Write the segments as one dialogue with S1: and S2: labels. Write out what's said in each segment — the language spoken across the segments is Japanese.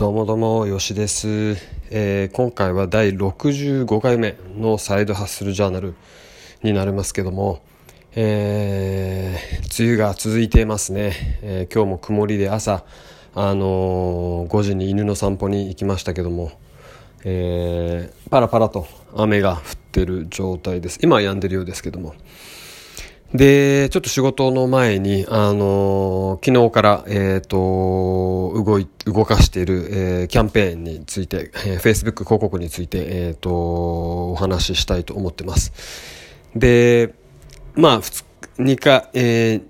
S1: どうもどうも、よしです、えー、今回は第65回目のサイドハッスルジャーナルになりますけども、えー、梅雨が続いていますね、えー、今日も曇りで朝、あのー、5時に犬の散歩に行きましたけども、えー、パラパラと雨が降ってる状態です。今は止んでるようですけども。で、ちょっと仕事の前に、あのー、昨日から、えっ、ー、と、動い、動かしている、えー、キャンペーンについて、えー、Facebook 広告について、えっ、と、お話ししたいと思ってます。で、まあ、2か、えー、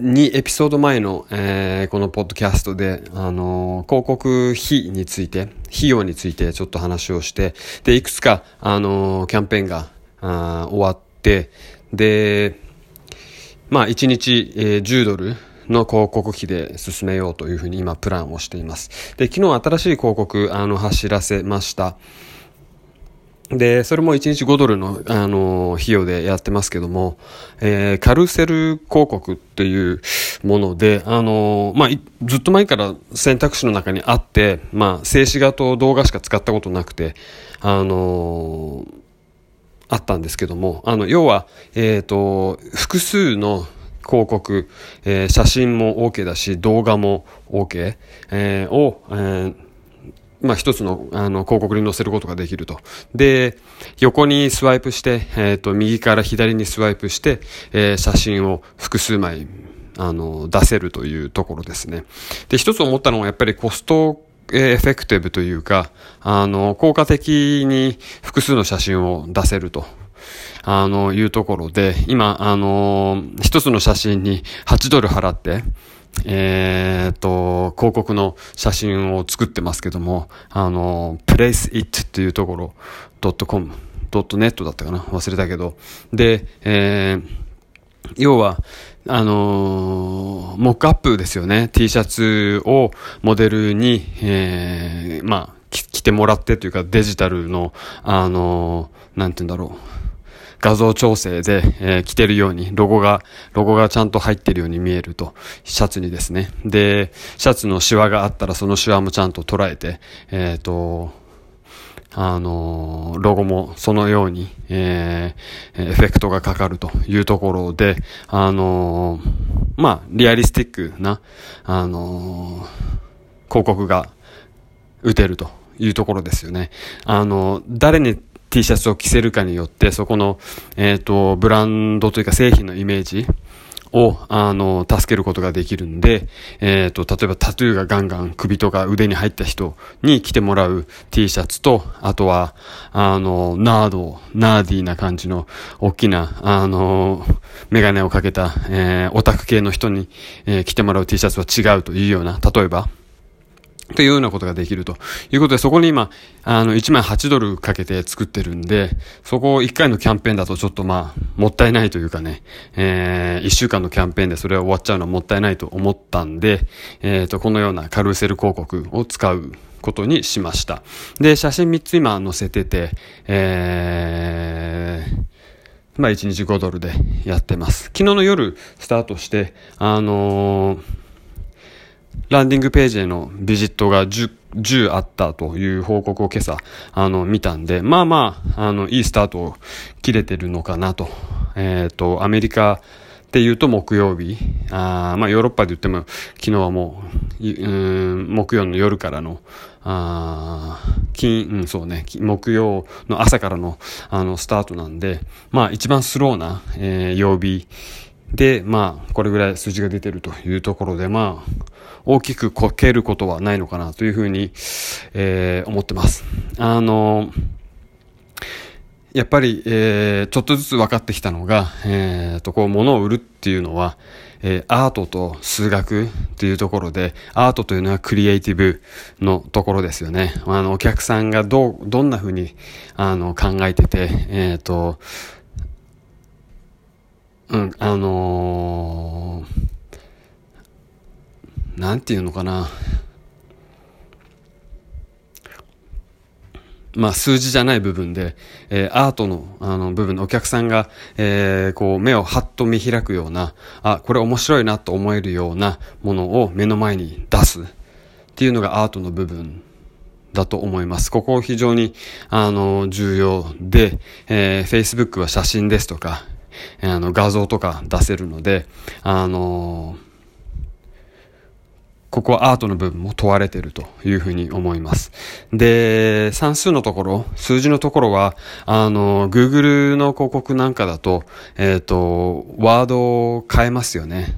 S1: 2エピソード前の、えー、このポッドキャストで、あのー、広告費について、費用についてちょっと話をして、で、いくつか、あのー、キャンペーンが、あ終わって、で、まあ、1日、えー、10ドルの広告費で進めようというふうに今プランをしています。で、昨日新しい広告、あの、走らせました。で、それも1日5ドルの、あの、費用でやってますけども、えー、カルセル広告っていうもので、あの、まあ、ずっと前から選択肢の中にあって、まあ、静止画と動画しか使ったことなくて、あのあったんですけども、あの、要は、えっ、ー、と、複数の広告、えー、写真も OK だし、動画も OK、えー、を、えー、まあ、一つの、あの、広告に載せることができると。で、横にスワイプして、えっ、ー、と、右から左にスワイプして、えー、写真を複数枚、あの、出せるというところですね。で、一つ思ったのは、やっぱりコストエフェクティブというか、あの、効果的に複数の写真を出せると。あの、いうところで、今、あの、一つの写真に8ドル払って、えっ、と、広告の写真を作ってますけども、あの、placeit っていうところ、.com、.net だったかな？忘れたけど。で、えー要は、あのー、モックアップですよね。T シャツをモデルに、えー、まあ、着てもらってというかデジタルの、あのー、なんて言うんだろう。画像調整で、えー、着てるように、ロゴが、ロゴがちゃんと入ってるように見えると、シャツにですね。で、シャツのシワがあったらそのシワもちゃんと捉えて、えっ、ー、と、あのロゴもそのように、えー、エフェクトがかかるというところで、あのまあ、リアリスティックな、あの広告が打てるというところですよね。あの、誰に T シャツを着せるかによって、そこの、えっ、と、ブランドというか製品のイメージ、を、あの、助けることができるんで、えっ、ー、と、例えばタトゥーがガンガン首とか腕に入った人に着てもらう T シャツと、あとは、あの、ナード、ナーディーな感じの、大きな、あの、メガネをかけた、えー、オタク系の人に、えー、着てもらう T シャツは違うというような、例えば、というようなことができるということで、そこに今、あの、1枚8ドルかけて作ってるんで、そこを1回のキャンペーンだとちょっとまあ、もったいないというかね、えー、1週間のキャンペーンでそれは終わっちゃうのはもったいないと思ったんで、えっ、ー、と、このようなカルーセル広告を使うことにしました。で、写真3つ今載せてて、えー、まあ1日5ドルでやってます。昨日の夜スタートして、あのーランディングページへのビジットが 10, 10あったという報告を今朝、あの、見たんで、まあまあ、あの、いいスタートを切れてるのかなと。えっ、ー、と、アメリカで言うと木曜日、あまあヨーロッパで言っても、昨日はもう、うん木曜の夜からの、あ金、うん、そうね、木曜の朝からの、あの、スタートなんで、まあ一番スローな、えー、曜日で、まあ、これぐらい数字が出てるというところで、まあ、大きくこけることはないのかなというふうに、えー、思ってます。あの、やっぱり、えー、ちょっとずつ分かってきたのが、えー、と、こう、物を売るっていうのは、えー、アートと数学っていうところで、アートというのはクリエイティブのところですよね。あの、お客さんがどう、どんなふうに、あの、考えてて、えっ、ー、と、うん、あのー、なんていうのかな。まあ、数字じゃない部分で、えー、アートの、あの、部分のお客さんが、えー、こう、目をはっと見開くような、あ、これ面白いなと思えるようなものを目の前に出す。っていうのがアートの部分だと思います。ここ非常に、あの、重要で、えー、Facebook は写真ですとか、あの、画像とか出せるので、あのここはアートの部分も問われてるというふうに思います。で、算数のところ、数字のところは、あの、Google の広告なんかだと、えっ、ー、と、ワードを変えますよね。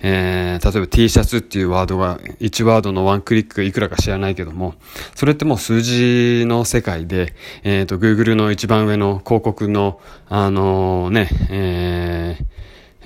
S1: えー、例えば T シャツっていうワードが、1ワードのワンクリックいくらか知らないけども、それってもう数字の世界で、えっ、ー、と、Google の一番上の広告の、あのー、ね、えー、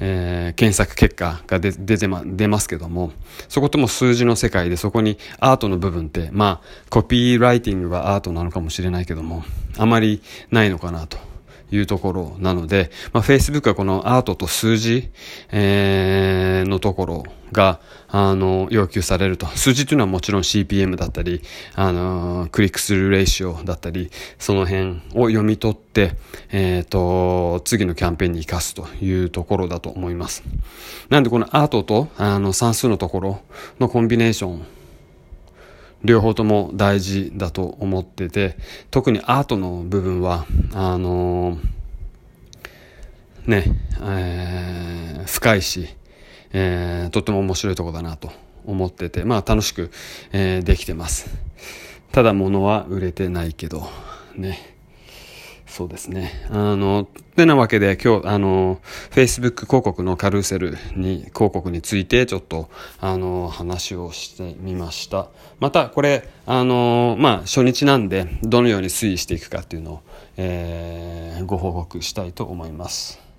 S1: えー、検索結果が出てま、出ますけども、そことも数字の世界でそこにアートの部分って、まあ、コピーライティングはアートなのかもしれないけども、あまりないのかなと。いうところなので、まあ、Facebook はこのアートと数字、えー、のところが、あの、要求されると。数字というのはもちろん CPM だったり、あの、クリックスルーレーシオだったり、その辺を読み取って、えっ、ー、と、次のキャンペーンに活かすというところだと思います。なんでこのアートと、あの、算数のところのコンビネーション、両方とも大事だと思ってて、特にアートの部分は、あのね、えー、深いし、えー、とっても面白いとこだなと思ってて、まあ楽しく、えー、できてます。ただ物は売れてないけど、ね。そうですね。あの、てなわけで今日、あの、Facebook 広告のカルーセルに、広告についてちょっと、あの、話をしてみました。また、これ、あの、まあ、初日なんで、どのように推移していくかっていうのを、えー、ご報告したいと思います。